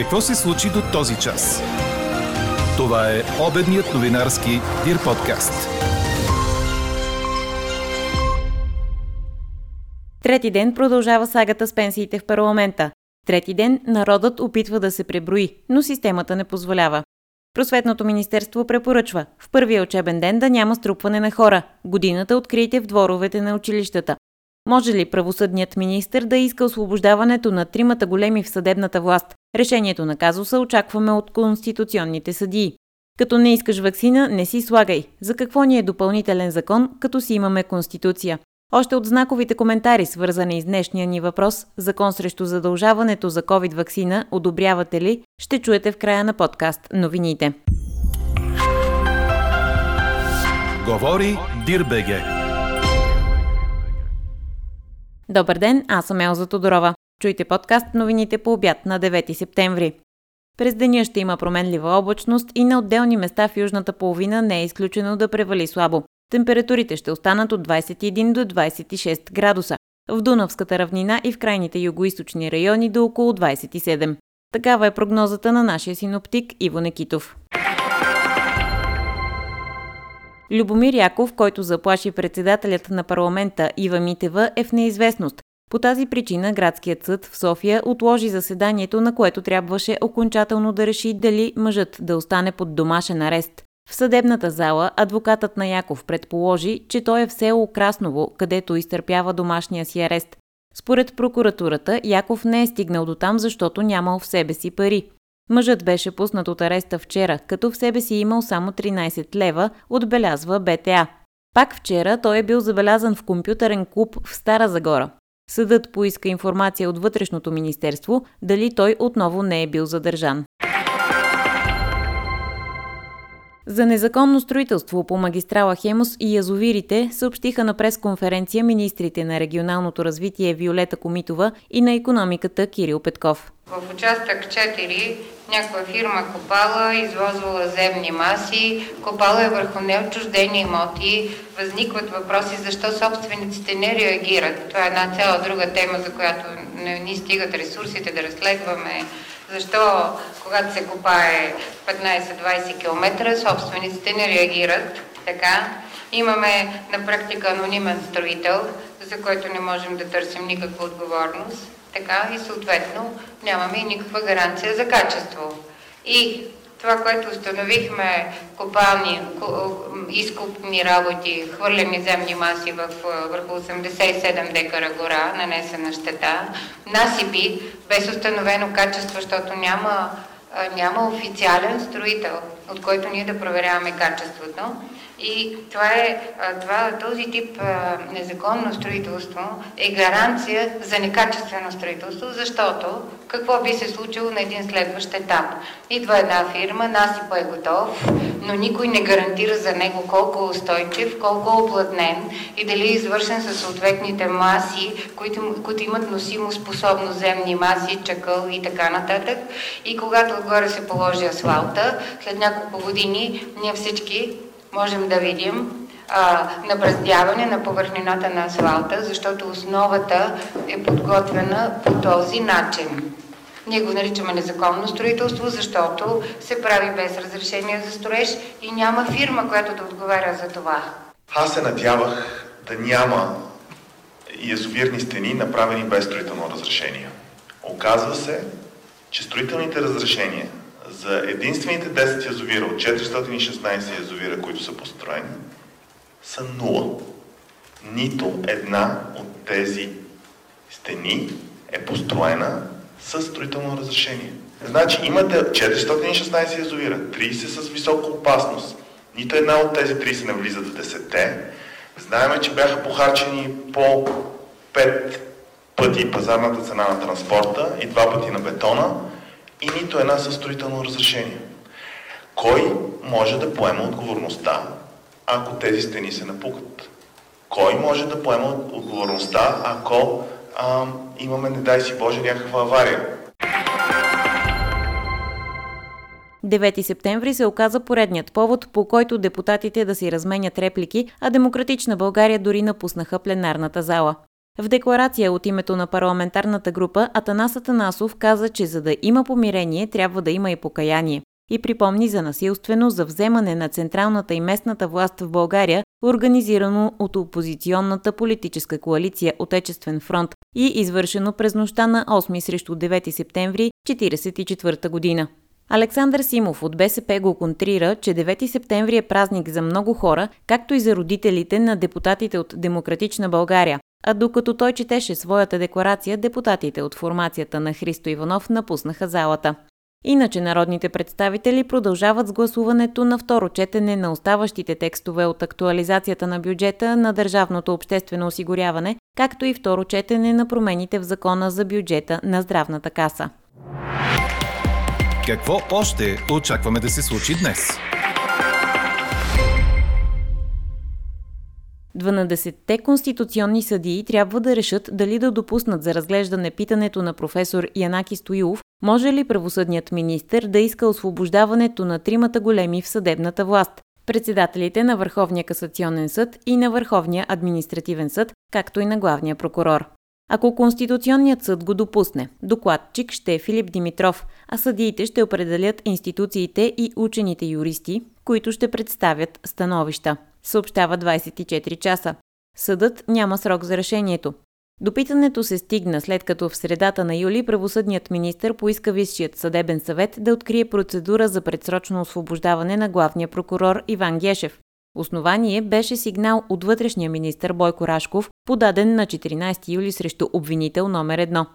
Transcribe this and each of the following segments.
Какво се случи до този час? Това е обедният новинарски Дир подкаст. Трети ден продължава сагата с пенсиите в парламента. Трети ден народът опитва да се преброи, но системата не позволява. Просветното министерство препоръчва в първия учебен ден да няма струпване на хора. Годината открийте в дворовете на училищата. Може ли правосъдният министр да иска освобождаването на тримата големи в съдебната власт? Решението на казуса очакваме от конституционните съдии. Като не искаш вакцина, не си слагай. За какво ни е допълнителен закон, като си имаме конституция? Още от знаковите коментари, свързани с днешния ни въпрос, закон срещу задължаването за COVID-вакцина, одобрявате ли, ще чуете в края на подкаст новините. Говори Дирбеге. Добър ден, аз съм Елза Тодорова. Чуйте подкаст новините по обяд на 9 септември. През деня ще има променлива облачност и на отделни места в южната половина не е изключено да превали слабо. Температурите ще останат от 21 до 26 градуса. В Дунавската равнина и в крайните югоисточни райони до около 27. Такава е прогнозата на нашия синоптик Иво Некитов. Любомир Яков, който заплаши председателят на парламента Ива Митева, е в неизвестност. По тази причина градският съд в София отложи заседанието, на което трябваше окончателно да реши дали мъжът да остане под домашен арест. В съдебната зала адвокатът на Яков предположи, че той е в село Красново, където изтърпява домашния си арест. Според прокуратурата, Яков не е стигнал до там, защото нямал в себе си пари. Мъжът беше пуснат от ареста вчера, като в себе си имал само 13 лева, отбелязва БТА. Пак вчера той е бил забелязан в компютърен клуб в Стара Загора. Съдът поиска информация от Вътрешното министерство дали той отново не е бил задържан. За незаконно строителство по магистрала Хемос и язовирите съобщиха на пресконференция министрите на регионалното развитие Виолета Комитова и на економиката Кирил Петков. В участък 4 някаква фирма копала, извозвала земни маси, копала е върху неотчуждени имоти, възникват въпроси защо собствениците не реагират. Това е една цяла друга тема, за която не ни стигат ресурсите да разследваме защо, когато се копае 15-20 км, собствениците не реагират така. Имаме на практика анонимен строител, за който не можем да търсим никаква отговорност. Така и съответно нямаме и никаква гаранция за качество. И това, което установихме, копални, изкупни работи, хвърлени земни маси в, върху 87 декара гора, нанесена щета, насипи, без установено качество, защото няма, няма официален строител, от който ние да проверяваме качеството. И това е, това, този тип незаконно строителство е гаранция за некачествено строителство, защото какво би се случило на един следващ етап? Идва една фирма, насипа е готов, но никой не гарантира за него колко е устойчив, колко е оплътнен и дали е извършен със съответните маси, които, които имат носимо способност земни маси, чакъл и така нататък. И когато отгоре се положи асфалта, след няколко години ние всички можем да видим а, набраздяване на повърхнината на асфалта, защото основата е подготвена по този начин. Ние го наричаме незаконно строителство, защото се прави без разрешение за строеж и няма фирма, която да отговаря за това. Аз се надявах да няма язовирни стени, направени без строително разрешение. Оказва се, че строителните разрешения за единствените 10 язовира от 416 язовира, които са построени, са нула. Нито една от тези стени е построена с строително разрешение. Значи имате 416 язовира, 30 с висока опасност. Нито една от тези 30 не влизат в 10-те. Знаеме, че бяха похарчени по 5 пъти пазарната цена на транспорта и 2 пъти на бетона и нито една със строително разрешение. Кой може да поема отговорността, ако тези стени се напукат? Кой може да поема отговорността, ако а, имаме, не дай си Боже, някаква авария? 9 септември се оказа поредният повод, по който депутатите да си разменят реплики, а Демократична България дори напуснаха пленарната зала. В декларация от името на парламентарната група Атанас Атанасов каза, че за да има помирение, трябва да има и покаяние и припомни за насилствено за вземане на централната и местната власт в България, организирано от опозиционната политическа коалиция Отечествен фронт и извършено през нощта на 8 срещу 9 септември 1944 година. Александър Симов от БСП го контрира, че 9 септември е празник за много хора, както и за родителите на депутатите от Демократична България. А докато той четеше своята декларация, депутатите от формацията на Христо Иванов напуснаха залата. Иначе народните представители продължават с гласуването на второ четене на оставащите текстове от актуализацията на бюджета на държавното обществено осигуряване, както и второ четене на промените в закона за бюджета на здравната каса. Какво още очакваме да се случи днес? 12-те конституционни съдии трябва да решат дали да допуснат за разглеждане питането на професор Янаки Стоилов, може ли правосъдният министр да иска освобождаването на тримата големи в съдебната власт, председателите на Върховния касационен съд и на Върховния административен съд, както и на главния прокурор. Ако Конституционният съд го допусне, докладчик ще е Филип Димитров, а съдиите ще определят институциите и учените юристи, които ще представят становища. Съобщава 24 часа. Съдът няма срок за решението. Допитането се стигна след като в средата на юли правосъдният министр поиска Висшият съдебен съвет да открие процедура за предсрочно освобождаване на главния прокурор Иван Гешев. Основание беше сигнал от вътрешния министр Бойко Рашков, подаден на 14 юли срещу обвинител номер едно.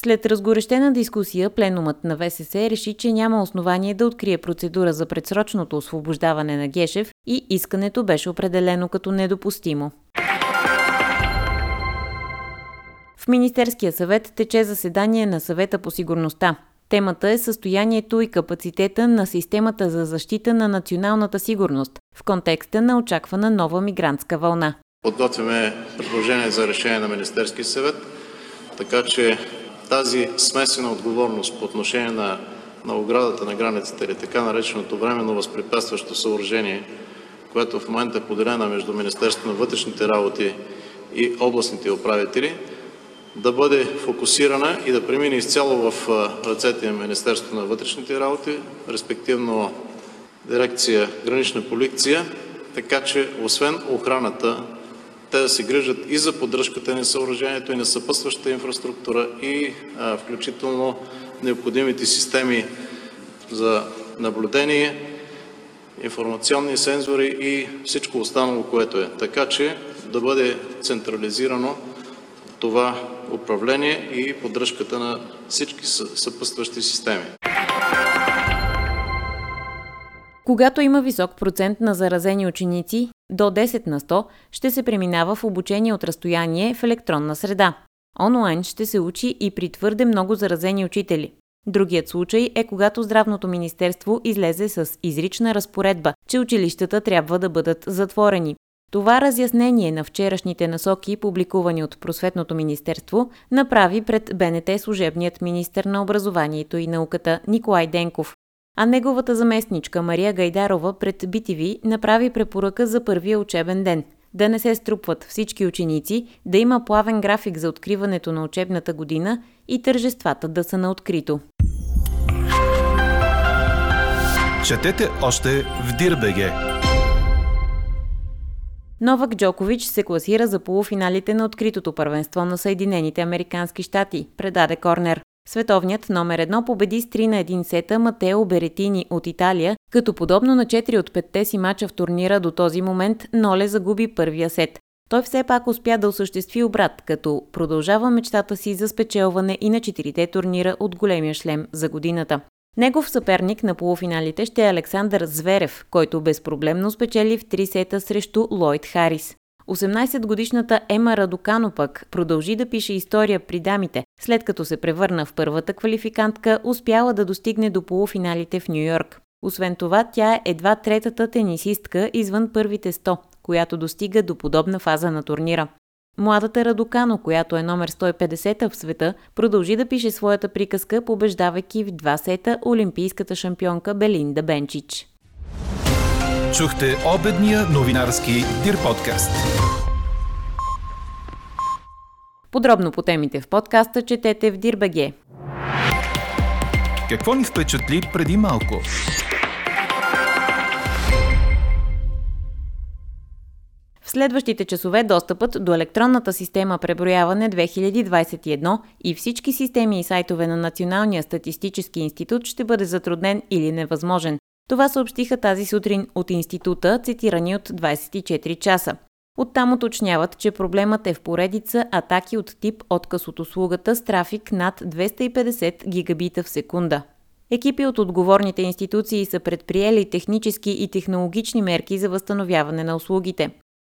След разгорещена дискусия, пленумът на ВСС реши, че няма основание да открие процедура за предсрочното освобождаване на Гешев и искането беше определено като недопустимо. В Министерския съвет тече заседание на съвета по сигурността. Темата е състоянието и капацитета на системата за защита на националната сигурност в контекста на очаквана нова мигрантска вълна. Подготвяме предложение за решение на Министерския съвет, така че тази смесена отговорност по отношение на, на оградата на границата или така нареченото временно възпрепятстващо съоръжение, което в момента е поделена между Министерството на вътрешните работи и областните управители, да бъде фокусирана и да премине изцяло в ръцете на Министерството на вътрешните работи, респективно дирекция Гранична полиция, така че освен охраната, те да се грижат и за поддръжката на съоръжението и на съпътстващата инфраструктура и а, включително необходимите системи за наблюдение, информационни сензори и всичко останало, което е. Така че да бъде централизирано това управление и поддръжката на всички съпътстващи системи. Когато има висок процент на заразени ученици, до 10 на 100, ще се преминава в обучение от разстояние в електронна среда. Онлайн ще се учи и при твърде много заразени учители. Другият случай е когато Здравното министерство излезе с изрична разпоредба, че училищата трябва да бъдат затворени. Това разяснение на вчерашните насоки, публикувани от Просветното министерство, направи пред БНТ служебният министр на образованието и науката Николай Денков а неговата заместничка Мария Гайдарова пред BTV направи препоръка за първия учебен ден – да не се струпват всички ученици, да има плавен график за откриването на учебната година и тържествата да са на открито. Четете още в Дирбеге! Новак Джокович се класира за полуфиналите на откритото първенство на Съединените Американски щати, предаде Корнер. Световният номер едно победи с 3 на 1 сета Матео Беретини от Италия, като подобно на 4 от 5 си мача в турнира до този момент, Ноле загуби първия сет. Той все пак успя да осъществи обрат, като продължава мечтата си за спечелване и на четирите турнира от големия шлем за годината. Негов съперник на полуфиналите ще е Александър Зверев, който безпроблемно спечели в три сета срещу Лойд Харис. 18-годишната Ема Радокано пък продължи да пише история при дамите, след като се превърна в първата квалификантка, успяла да достигне до полуфиналите в Нью Йорк. Освен това, тя е едва третата тенисистка извън първите 100, която достига до подобна фаза на турнира. Младата Радокано, която е номер 150 в света, продължи да пише своята приказка, побеждавайки в два сета олимпийската шампионка Белинда Бенчич. Чухте обедния новинарски Дир подкаст. Подробно по темите в подкаста четете в Дирбеге. Какво ни впечатли преди малко? В следващите часове достъпът до електронната система преброяване 2021 и всички системи и сайтове на Националния статистически институт ще бъде затруднен или невъзможен. Това съобщиха тази сутрин от института, цитирани от 24 часа. Оттам уточняват, че проблемът е в поредица атаки от тип отказ от услугата с трафик над 250 гигабита в секунда. Екипи от отговорните институции са предприели технически и технологични мерки за възстановяване на услугите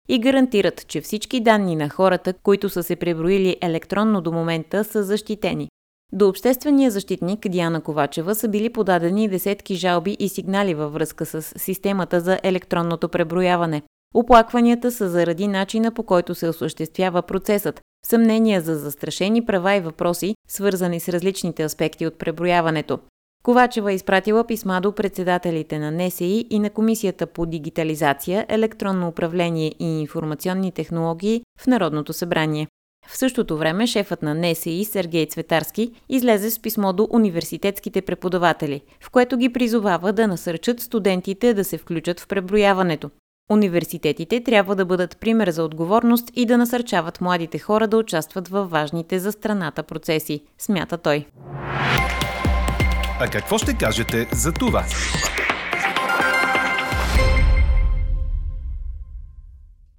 и гарантират, че всички данни на хората, които са се преброили електронно до момента, са защитени. До обществения защитник Диана Ковачева са били подадени десетки жалби и сигнали във връзка с системата за електронното преброяване. Оплакванията са заради начина по който се осъществява процесът, съмнения за застрашени права и въпроси, свързани с различните аспекти от преброяването. Ковачева е изпратила писма до председателите на НСИ и на Комисията по дигитализация, електронно управление и информационни технологии в Народното събрание. В същото време шефът на НСИ Сергей Цветарски излезе с писмо до университетските преподаватели, в което ги призовава да насърчат студентите да се включат в преброяването. Университетите трябва да бъдат пример за отговорност и да насърчават младите хора да участват във важните за страната процеси, смята той. А какво ще кажете за това?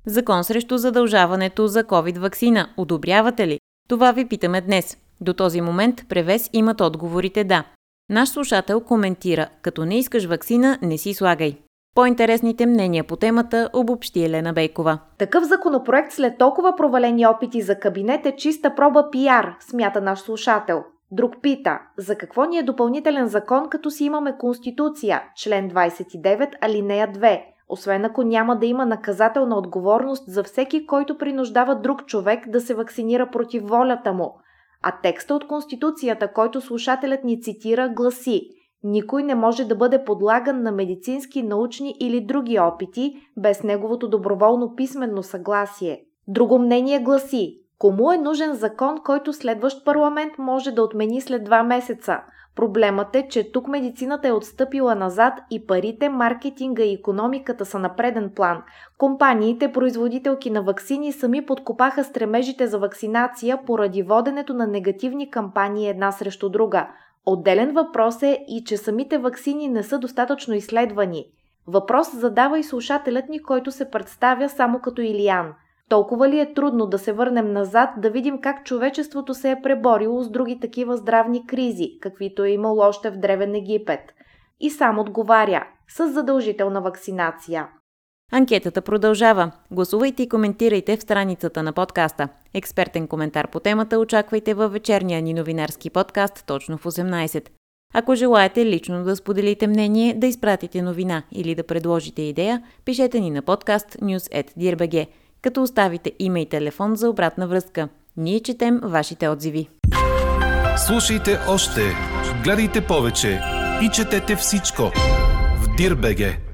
Закон срещу задължаването за COVID-вакцина. Одобрявате ли? Това ви питаме днес. До този момент превес имат отговорите да. Наш слушател коментира, като не искаш вакцина, не си слагай. По-интересните мнения по темата обобщи Елена Бейкова. Такъв законопроект след толкова провалени опити за кабинет е чиста проба пиар, смята наш слушател. Друг пита, за какво ни е допълнителен закон, като си имаме Конституция, член 29, алинея 2, освен ако няма да има наказателна отговорност за всеки, който принуждава друг човек да се вакцинира против волята му. А текста от Конституцията, който слушателят ни цитира, гласи Никой не може да бъде подлаган на медицински, научни или други опити без неговото доброволно писменно съгласие. Друго мнение гласи Кому е нужен закон, който следващ парламент може да отмени след два месеца? Проблемът е, че тук медицината е отстъпила назад и парите, маркетинга и економиката са на преден план. Компаниите, производителки на вакцини сами подкопаха стремежите за вакцинация поради воденето на негативни кампании една срещу друга. Отделен въпрос е и, че самите вакцини не са достатъчно изследвани. Въпрос задава и слушателят ни, който се представя само като Илиян – толкова ли е трудно да се върнем назад, да видим как човечеството се е преборило с други такива здравни кризи, каквито е имало още в Древен Египет? И сам отговаря с задължителна вакцинация. Анкетата продължава. Гласувайте и коментирайте в страницата на подкаста. Експертен коментар по темата очаквайте във вечерния ни новинарски подкаст точно в 18. Ако желаете лично да споделите мнение, да изпратите новина или да предложите идея, пишете ни на подкаст news.dirbg като оставите име и телефон за обратна връзка. Ние четем вашите отзиви. Слушайте още, гледайте повече и четете всичко в Дирбеге.